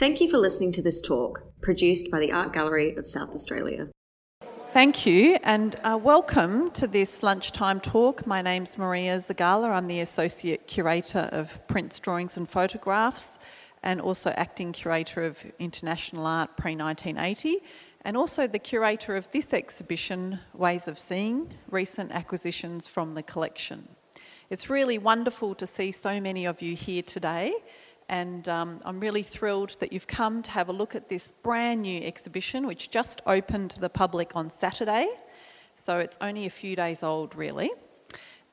Thank you for listening to this talk, produced by the Art Gallery of South Australia. Thank you, and uh, welcome to this lunchtime talk. My name's Maria Zagala. I'm the Associate Curator of Prints, Drawings and Photographs, and also Acting Curator of International Art pre 1980, and also the Curator of this exhibition, Ways of Seeing Recent Acquisitions from the Collection. It's really wonderful to see so many of you here today and um, I'm really thrilled that you've come to have a look at this brand new exhibition, which just opened to the public on Saturday. So it's only a few days old, really.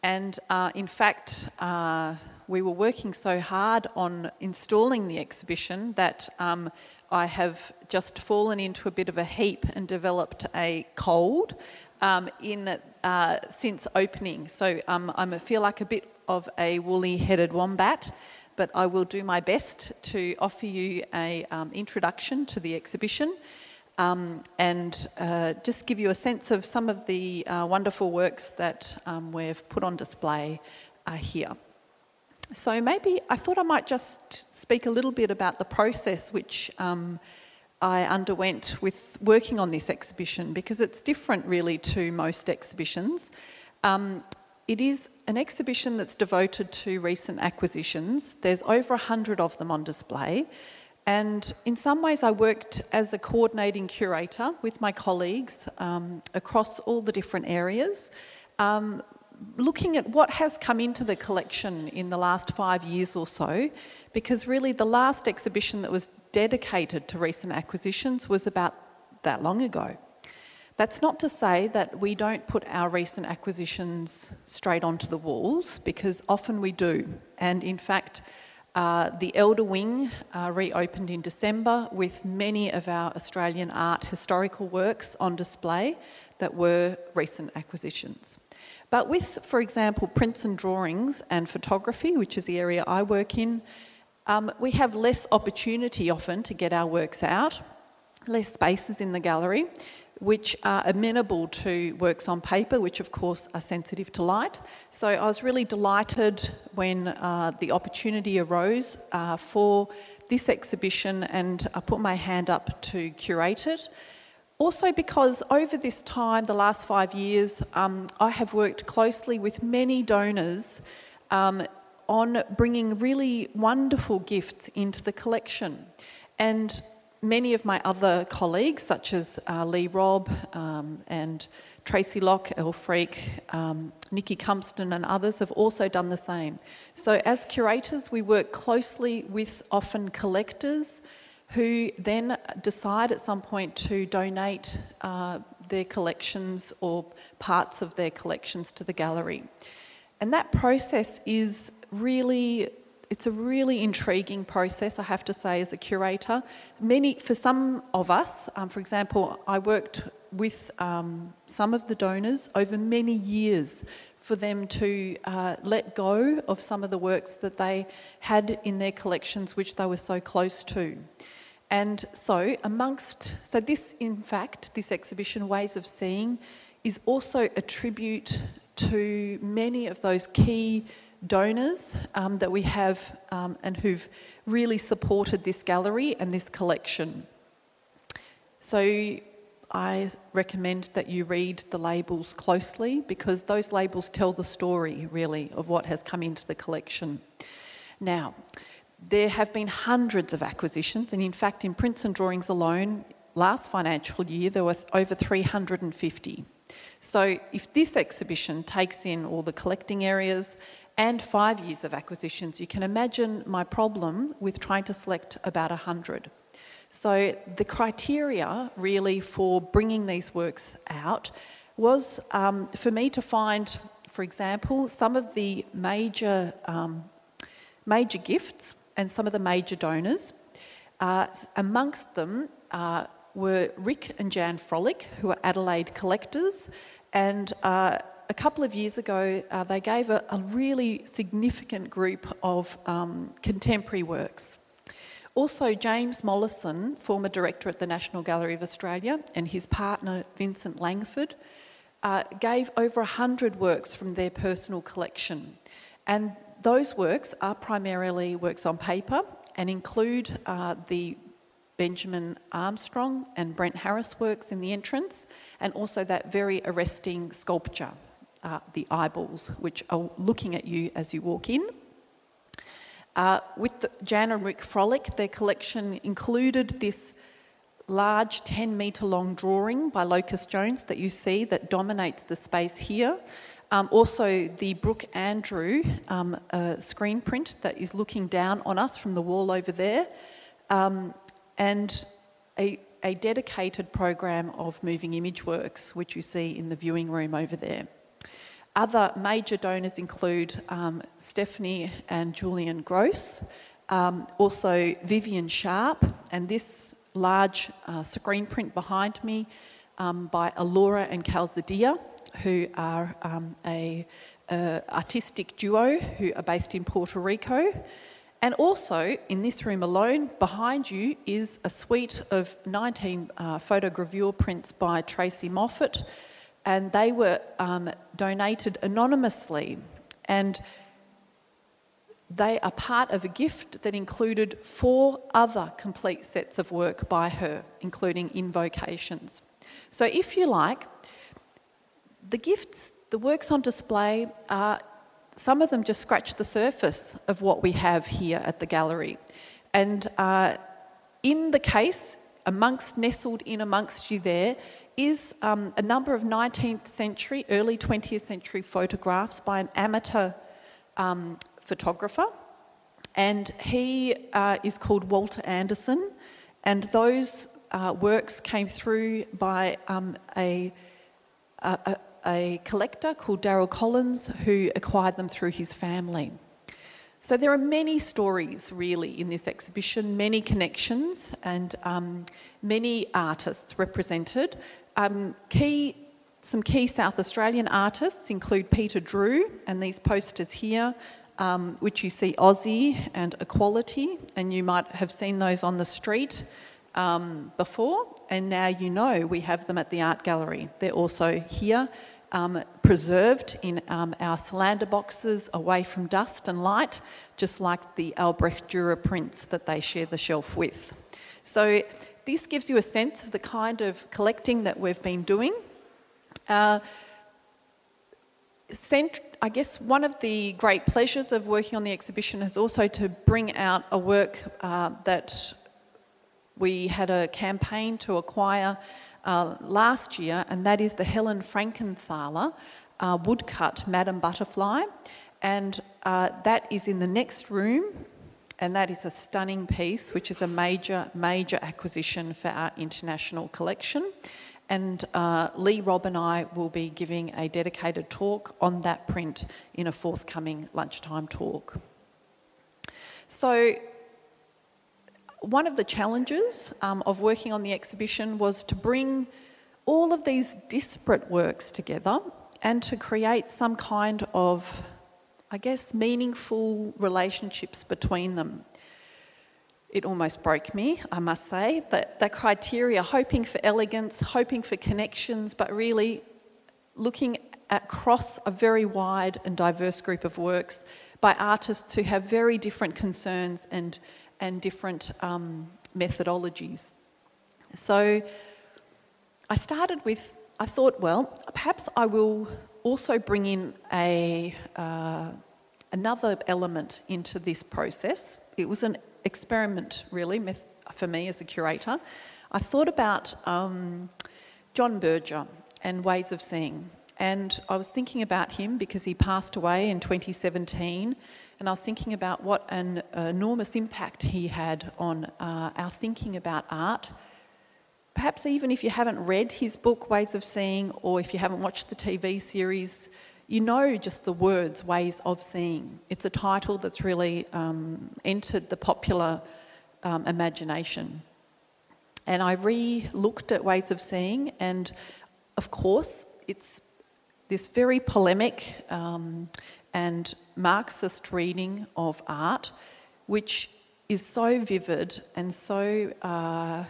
And uh, in fact, uh, we were working so hard on installing the exhibition that um, I have just fallen into a bit of a heap and developed a cold um, in uh, since opening. So um, I feel like a bit of a woolly-headed wombat but I will do my best to offer you an um, introduction to the exhibition um, and uh, just give you a sense of some of the uh, wonderful works that um, we've put on display uh, here. So maybe I thought I might just speak a little bit about the process which um, I underwent with working on this exhibition because it's different really to most exhibitions. Um, it is an exhibition that's devoted to recent acquisitions. There's over 100 of them on display. And in some ways, I worked as a coordinating curator with my colleagues um, across all the different areas, um, looking at what has come into the collection in the last five years or so, because really the last exhibition that was dedicated to recent acquisitions was about that long ago. That's not to say that we don't put our recent acquisitions straight onto the walls, because often we do. And in fact, uh, the Elder Wing uh, reopened in December with many of our Australian art historical works on display that were recent acquisitions. But with, for example, prints and drawings and photography, which is the area I work in, um, we have less opportunity often to get our works out, less spaces in the gallery, which are amenable to works on paper, which of course are sensitive to light. So I was really delighted when uh, the opportunity arose uh, for this exhibition and I put my hand up to curate it. Also, because over this time, the last five years, um, I have worked closely with many donors um, on bringing really wonderful gifts into the collection. And many of my other colleagues, such as uh, Leigh Robb um, and Tracy Locke, Elle Freak, um, Nici Cumpston, and others, have also done the same. So, as curators, we work closely with often collectors who then decide at some point to donate uh, their collections or parts of their collections to the gallery. And that process is really it's a really intriguing process, I have to say, as a curator. Many, for some of us, um, for example, I worked with um, some of the donors over many years for them to uh, let go of some of the works that they had in their collections, which they were so close to. And so, amongst, so this, in fact, this exhibition, Ways of Seeing, is also a tribute to many of those key donors um, that we have um, and who've really supported this gallery and this collection. So I recommend that you read the labels closely because those labels tell the story really of what has come into the collection. Now, there have been hundreds of acquisitions, and in fact, in prints and drawings alone, last financial year there were over 350. So, if this exhibition takes in all the collecting areas and five years of acquisitions, you can imagine my problem with trying to select about 100. So, the criteria really for bringing these works out was um, for me to find, for example, some of the major, um, major gifts and some of the major donors. Uh, amongst them uh, were Rick and Jan Frolick, who are Adelaide collectors, and uh, a couple of years ago, uh, they gave a, a, really significant group of um, contemporary works. Also, James Mollison, former director at the National Gallery of Australia, and his partner Vincent Langford, uh, gave over 100 works from their personal collection. And those works are primarily works on paper and include uh, the Benjamin Armstrong and Brent Harris works in the entrance, and also that very arresting sculpture, uh, the eyeballs, which are looking at you as you walk in. Uh, with the, Jan and Rick Frolick, their collection included this large 10 metre long drawing by Locust Jones that you see that dominates the space here. Um, also, the Brooke Andrew um, uh, screen print that is looking down on us from the wall over there, um, and a, a, dedicated program of moving image works, which you see in the viewing room over there. Other major donors include um, Stephanie and Julian Gross, um, also Vivian Sharp, and this large uh, screen print behind me um, by Allora and Calzadilla who are um, a, a artistic duo who are based in Puerto Rico. And also, in this room alone, behind you is a suite of 19 uh, photogravure prints by Tracey Moffatt, and they were um, donated anonymously. And they are part of a gift that included four other complete sets of work by her, including invocations. So, if you like, the gifts, the works on display are some of them just scratch the surface of what we have here at the gallery. And uh, in the case, amongst, nestled in amongst you there, is um, a number of 19th century, early 20th century photographs by an amateur um, photographer. And he uh, is called Walter Anderson. And those uh, works came through by um, a, a, a collector called Daryl Collins who acquired them through his family. So there are many stories really in this exhibition, many connections, and um, many artists represented. Um, key, some key South Australian artists include Peter Drew, and these posters here, um, which you see Aussie and Equality, and you might have seen those on the street um, before, and now you know we have them at the art gallery. They're also here um, preserved in um, our Solander boxes away from dust and light, just like the Albrecht Dürer prints that they share the shelf with. So, this gives you a sense of the kind of collecting that we've been doing. Uh, cent- I guess one of the great pleasures of working on the exhibition is also to bring out a work uh, that we had a campaign to acquire uh, last year, and that is the Helen Frankenthaler uh, woodcut Madam Butterfly. And uh, that is in the next room, and that is a stunning piece, which is a major, major acquisition for our international collection. And uh, Leigh Robb and I will be giving a dedicated talk on that print in a forthcoming lunchtime talk. So, one of the challenges um, of working on the exhibition was to bring all of these disparate works together and to create some kind of, I guess, meaningful relationships between them. It almost broke me, I must say, that, that criteria, hoping for elegance, hoping for connections, but really looking across a very wide and diverse group of works by artists who have very different concerns and and different um, methodologies. So I started with, I thought, well, perhaps I will also bring in a, uh, another element into this process. It was an experiment, really, for me as a curator. I thought about um, John Berger and ways of seeing. And I was thinking about him because he passed away in 2017 and I was thinking about what an enormous impact he had on uh, our thinking about art. Perhaps even if you haven't read his book, Ways of Seeing, or if you haven't watched the TV series, you know just the words Ways of Seeing. It's a title that's really um, entered the popular um, imagination. And I re looked at Ways of Seeing, and of course, it's this very polemic um, and Marxist reading of art, which is so vivid and so uh,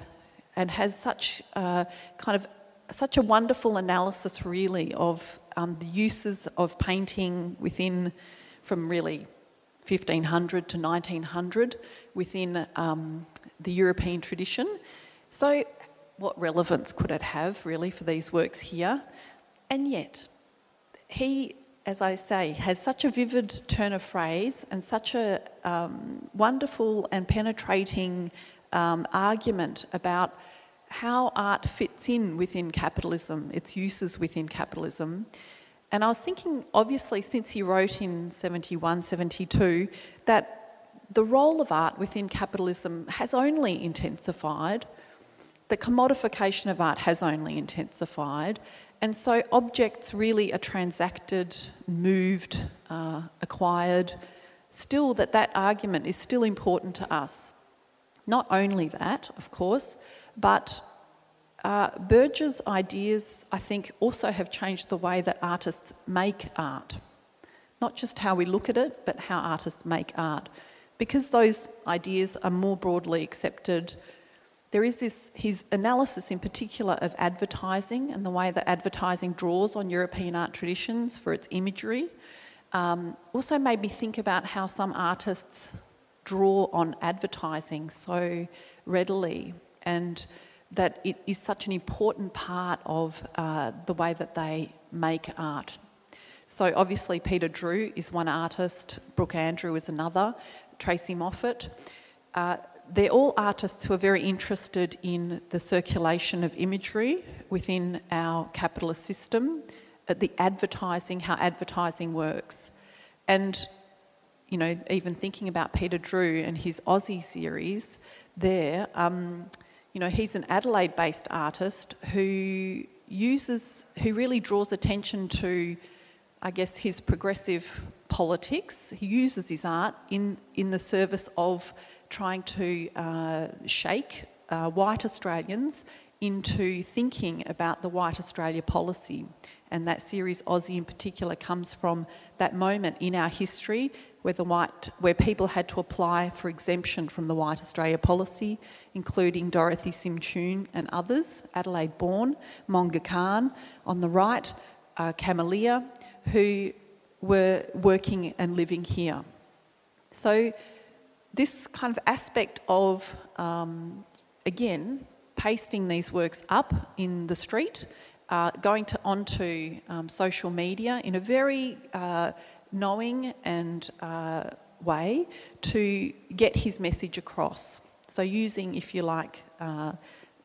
and has such uh, kind of such a wonderful analysis, really, of um, the uses of painting within from really 1500 to 1900 within um, the European tradition. So, what relevance could it have really for these works here? And yet, he, as I say, has such a vivid turn of phrase and such a um, wonderful and penetrating um, argument about how art fits in within capitalism, its uses within capitalism. And I was thinking, obviously, since he wrote in 71, 72, that the role of art within capitalism has only intensified. The commodification of art has only intensified. And so objects really are transacted, moved, uh, acquired. Still, that that argument is still important to us. Not only that, of course, but uh, Berger's ideas, I think, also have changed the way that artists make art. Not just how we look at it, but how artists make art. Because those ideas are more broadly accepted, there is this, his analysis in particular of advertising and the way that advertising draws on European art traditions for its imagery. Um, also made me think about how some artists draw on advertising so readily and that it is such an important part of uh, the way that they make art. So, obviously, Peter Drew is one artist, Brooke Andrew is another, Tracey Moffatt. Uh, they're all artists who are very interested in the circulation of imagery within our capitalist system, the advertising, how advertising works. And, you know, even thinking about Peter Drew and his Aussie series there, um, you know, he's an Adelaide based artist who uses, who really draws attention to, I guess, his progressive politics. He uses his art in, in the service of trying to uh, shake uh, white Australians into thinking about the White Australia policy. And that series, Aussie in particular, comes from that moment in our history where, the white, where people had to apply for exemption from the White Australia policy, including Dorothy Simchoon and others, Adelaide born, Monga Khan on the right, uh, Camellia, who were working and living here. So this kind of aspect of, um, again, pasting these works up in the street, uh, going to onto um, social media in a very uh, knowing and uh, way to get his message across. So using, if you like, uh,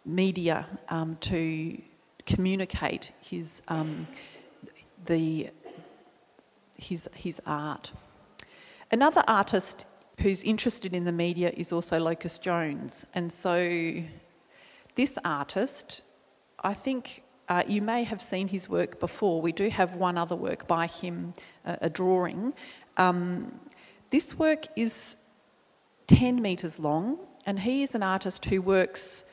media um, to communicate his um, the his his art. Another artist who's interested in the media is also Locust Jones. And so this artist, I think uh, you may have seen his work before. We do have one other work by him, uh, a drawing. Um, this work is 10 metres long, and he is an artist who works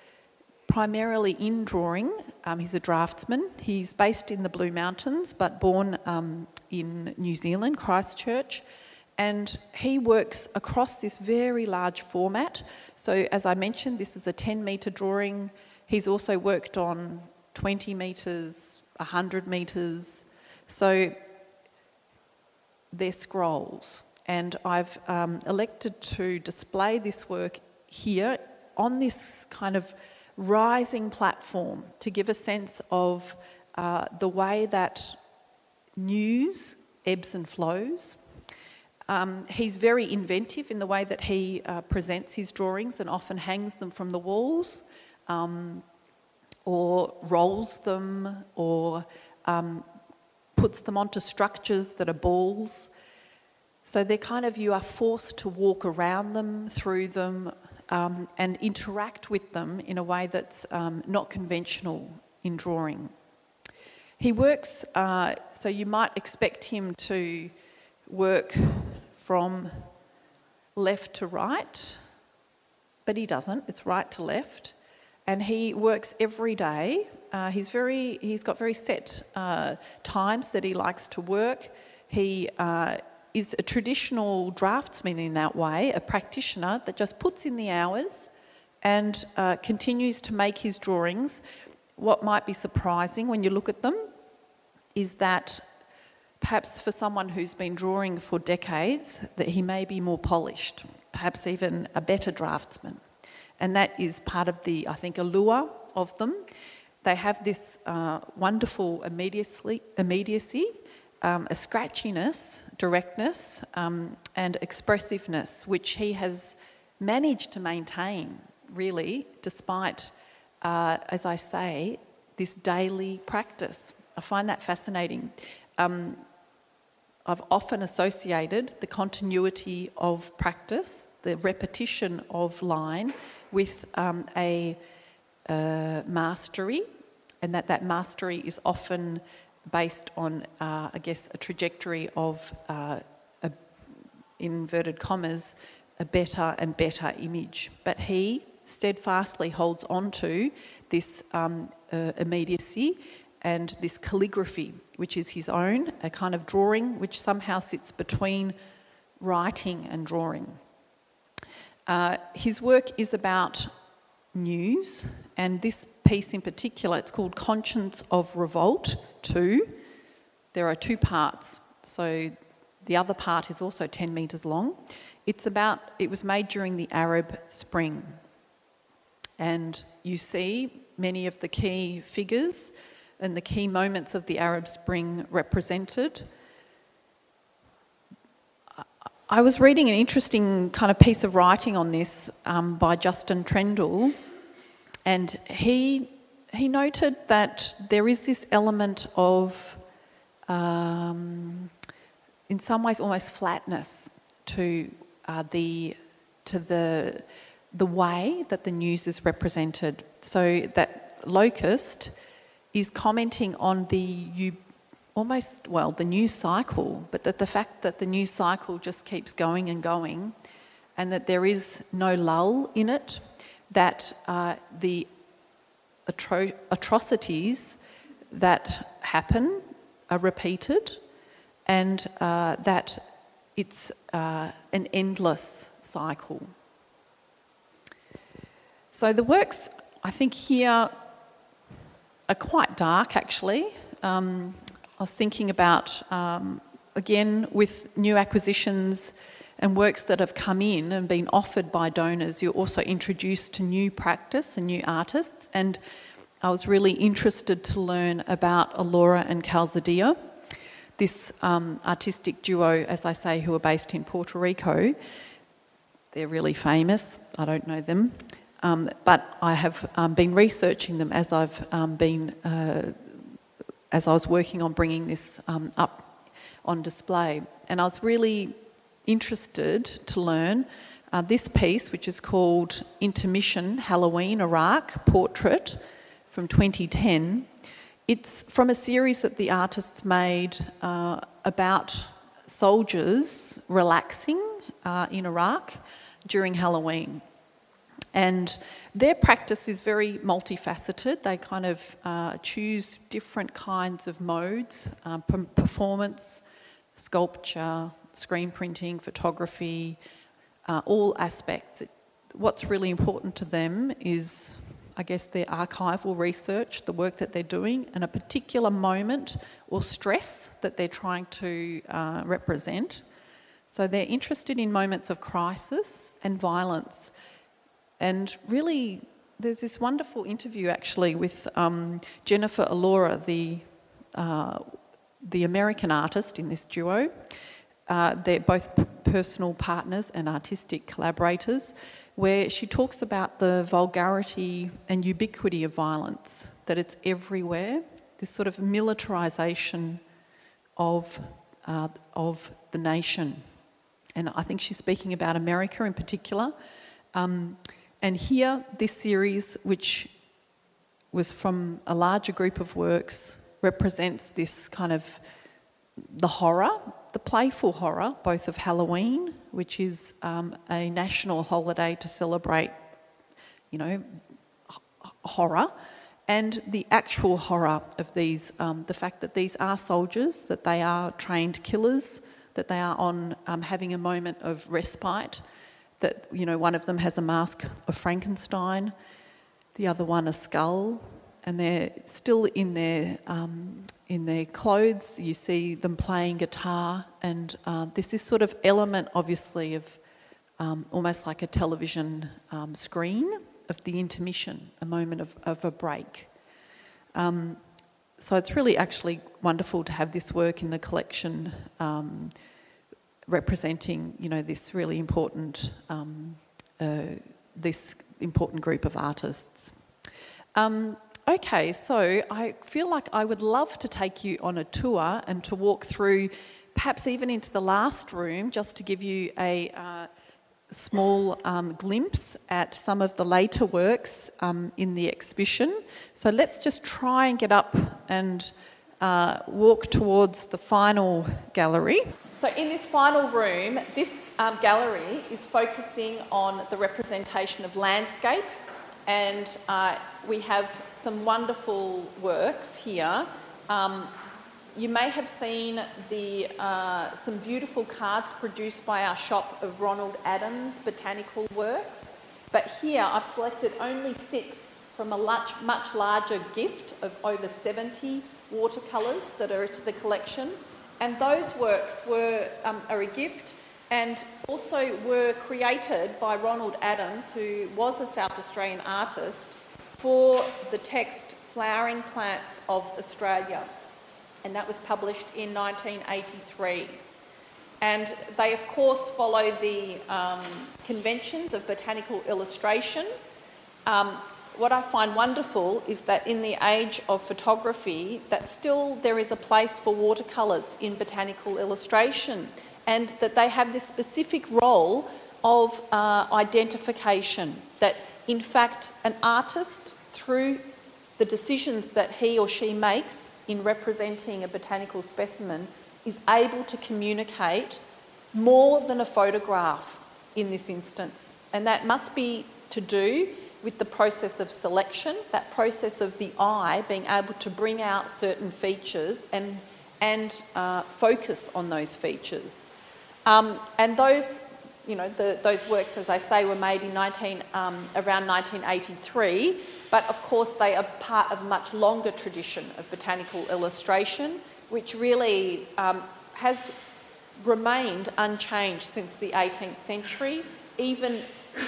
primarily in drawing. Um, he's a draftsman. He's based in the Blue Mountains, but born um, in New Zealand, Christchurch and he works across this very large format. So, as I mentioned, this is a 10 metre drawing. He's also worked on 20 metres, 100 metres. So, they're scrolls. And I've um, elected to display this work here on this kind of rising platform to give a sense of uh, the way that news ebbs and flows um, he's very inventive in the way that he uh, presents his drawings and often hangs them from the walls um, or rolls them or um, puts them onto structures that are balls. So they're kind of, you are forced to walk around them, through them, um, and interact with them in a way that's um, not conventional in drawing. He works, uh, so you might expect him to work from left to right, but he doesn't. It's right to left. And he works every day. Uh, he's, very, he's got very set uh, times that he likes to work. He uh, is a traditional draftsman in that way, a practitioner that just puts in the hours and uh, continues to make his drawings. What might be surprising when you look at them is that perhaps for someone who's been drawing for decades, that he may be more polished, perhaps even a better draftsman. And that is part of the, I think, allure of them. They have this uh, wonderful immediacy, immediacy um, a scratchiness, directness, um, and expressiveness, which he has managed to maintain, really, despite, uh, as I say, this daily practice. I find that fascinating. Um, I've often associated the continuity of practice, the repetition of line, with um, a uh, mastery, and that that mastery is often based on, uh, I guess, a trajectory of, uh, a, inverted commas, a better and better image. But he steadfastly holds on to this um, uh, immediacy and this calligraphy, which is his own, a kind of drawing which somehow sits between writing and drawing. Uh, his work is about news, and this piece in particular, it's called Conscience of Revolt 2. There are two parts, so the other part is also 10 metres long. It's about, it was made during the Arab Spring, and you see many of the key figures and the key moments of the Arab Spring represented. I was reading an interesting kind of piece of writing on this um, by Justin Trendle, and he he noted that there is this element of, um, in some ways, almost flatness to uh, the to the the way that the news is represented. So that locust is commenting on the almost well the news cycle, but that the fact that the news cycle just keeps going and going, and that there is no lull in it, that uh, the atro- atrocities that happen are repeated, and uh, that it's uh, an endless cycle. So the works, I think, here are quite dark actually. Um, I was thinking about, um, again, with new acquisitions and works that have come in and been offered by donors, you're also introduced to new practice and new artists. And I was really interested to learn about Allora and Calzadilla, this um, artistic duo, as I say, who are based in Puerto Rico. They're really famous. I don't know them. Um, but I have um, been researching them as I've um, been, uh, as I was working on bringing this um, up on display. And I was really interested to learn uh, this piece, which is called Intermission Halloween Iraq Portrait from 2010. It's from a series that the artists made uh, about soldiers relaxing uh, in Iraq during Halloween. And their practice is very multifaceted. They kind of uh, choose different kinds of modes um, performance, sculpture, screen printing, photography, uh, all aspects. It, what's really important to them is, I guess, their archival research, the work that they're doing, and a particular moment or stress that they're trying to uh, represent. So they're interested in moments of crisis and violence and really, there's this wonderful interview actually with um, Jennifer Allora, the, uh, the American artist in this duo. Uh, they're both personal partners and artistic collaborators, where she talks about the vulgarity and ubiquity of violence, that it's everywhere, this sort of militarisation of, uh, of the nation. And I think she's speaking about America in particular. Um, and here, this series, which was from a larger group of works, represents this kind of the horror, the playful horror, both of Halloween, which is um, a national holiday to celebrate, you know, horror, and the actual horror of these, um, the fact that these are soldiers, that they are trained killers, that they are on um, having a moment of respite that you know one of them has a mask of Frankenstein, the other one a skull, and they're still in their um, in their clothes. You see them playing guitar, and uh, there's this sort of element, obviously, of um, almost like a television um, screen of the intermission, a moment of, of a break. Um, so it's really actually wonderful to have this work in the collection um, representing, you know, this really important, um, uh, this important group of artists. Um, Okay, so I feel like I would love to take you on a tour and to walk through, perhaps even into the last room, just to give you a uh, small um, glimpse at some of the later works um, in the exhibition. So let's just try and get up and uh, walk towards the final gallery. So, in this final room, this um, gallery is focusing on the representation of landscape, and uh, we have some wonderful works here. Um, you may have seen the, uh, some beautiful cards produced by our shop of Ronald Adams Botanical Works, but here I've selected only six from a much, much larger gift of over 70 watercolours that are to the collection. And those works were um, are a gift and also were created by Ronald Adams, who was a South Australian artist, for the text Flowering Plants of Australia, and that was published in 1983. And they, of course, follow the um, conventions of botanical illustration. Um, what I find wonderful is that in the age of photography, that still there is a place for watercolours in botanical illustration, and that they have this specific role of uh, identification. That in fact, an artist, through the decisions that he or she makes in representing a botanical specimen, is able to communicate more than a photograph in this instance. And that must be to do with the process of selection, that process of the eye being able to bring out certain features and, and uh, focus on those features. Um, and those you know, the, those works, as I say, were made in 19, um, around 1983, but of course they are part of a much longer tradition of botanical illustration, which really um, has remained unchanged since the 18th century, even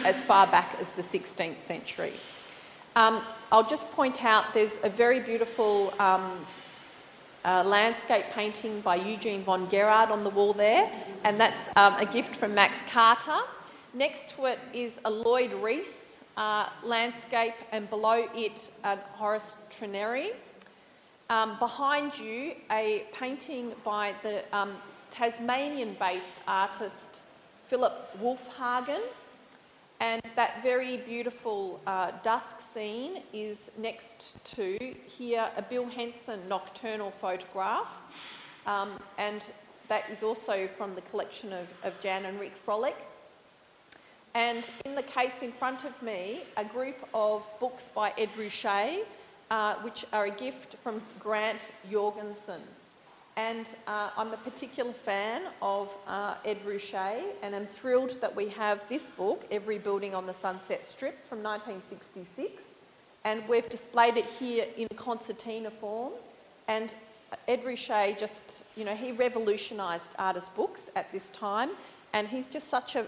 as far back as the 16th century. Um, I'll just point out there's a very beautiful um, uh, landscape painting by Eugene von Guerard on the wall there, and that's um, a gift from Max Carter. Next to it is a Lloyd Rees uh, landscape, and below it, a Horace Trenerry. Um, behind you, a painting by the um, Tasmanian based artist Philip Wolfhagen, and that very beautiful uh, dusk scene is next to here a Bill Henson nocturnal photograph. Um, and that is also from the collection of, of Jan and Rick Frolick. And in the case in front of me, a group of books by Ed Ruscha, uh, which are a gift from Grant Jorgensen. And uh, I'm a particular fan of uh, Ed Ruscha, and I'm thrilled that we have this book, Every Building on the Sunset Strip, from 1966. And we've displayed it here in concertina form. And Ed Ruscha just, you know, he revolutionised artist books at this time. And he's just such a,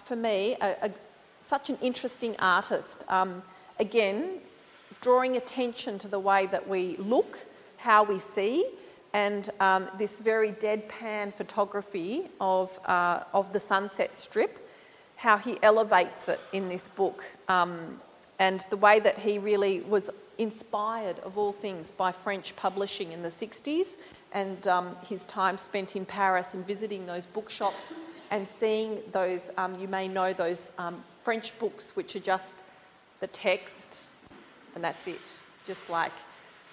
for me, a, a, such an interesting artist. Um, again, drawing attention to the way that we look, how we see, and um, this very deadpan photography of, uh, of the Sunset Strip, how he elevates it in this book, um, and the way that he really was inspired, of all things, by French publishing in the 60s, and um, his time spent in Paris and visiting those bookshops and seeing those, um, you may know those um, French books which are just the text, and that's it. It's just like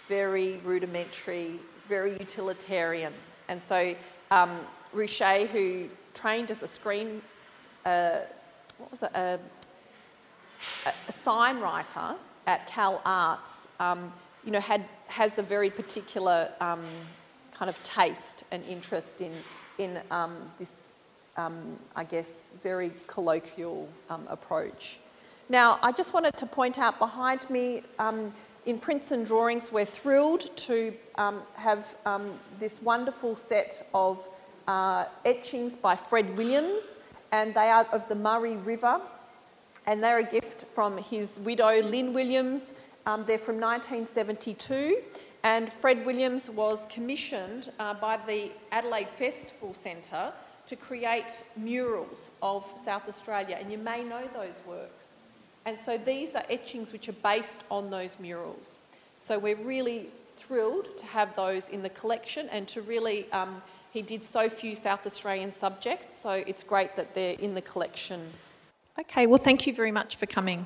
very rudimentary very utilitarian. And so um, who trained as a screen, uh, what was it, a, a sign writer at Cal Arts, um, you know, had, has a very particular um, kind of taste and interest in, in um, this, um, I guess, very colloquial um, approach. Now, I just wanted to point out behind me in Prints and Drawings, we're thrilled to um, have um, this wonderful set of uh, etchings by Fred Williams, and they are of the Murray River, and they're a gift from his widow Lynn Williams. Um, they're from 1972, and Fred Williams was commissioned uh, by the Adelaide Festival Centre to create murals of South Australia, and you may know those works. And so these are etchings which are based on those murals. So we're really thrilled to have those in the collection and to really, um, he did so few South Australian subjects, so it's great that they're in the collection. Okay, well, thank you very much for coming.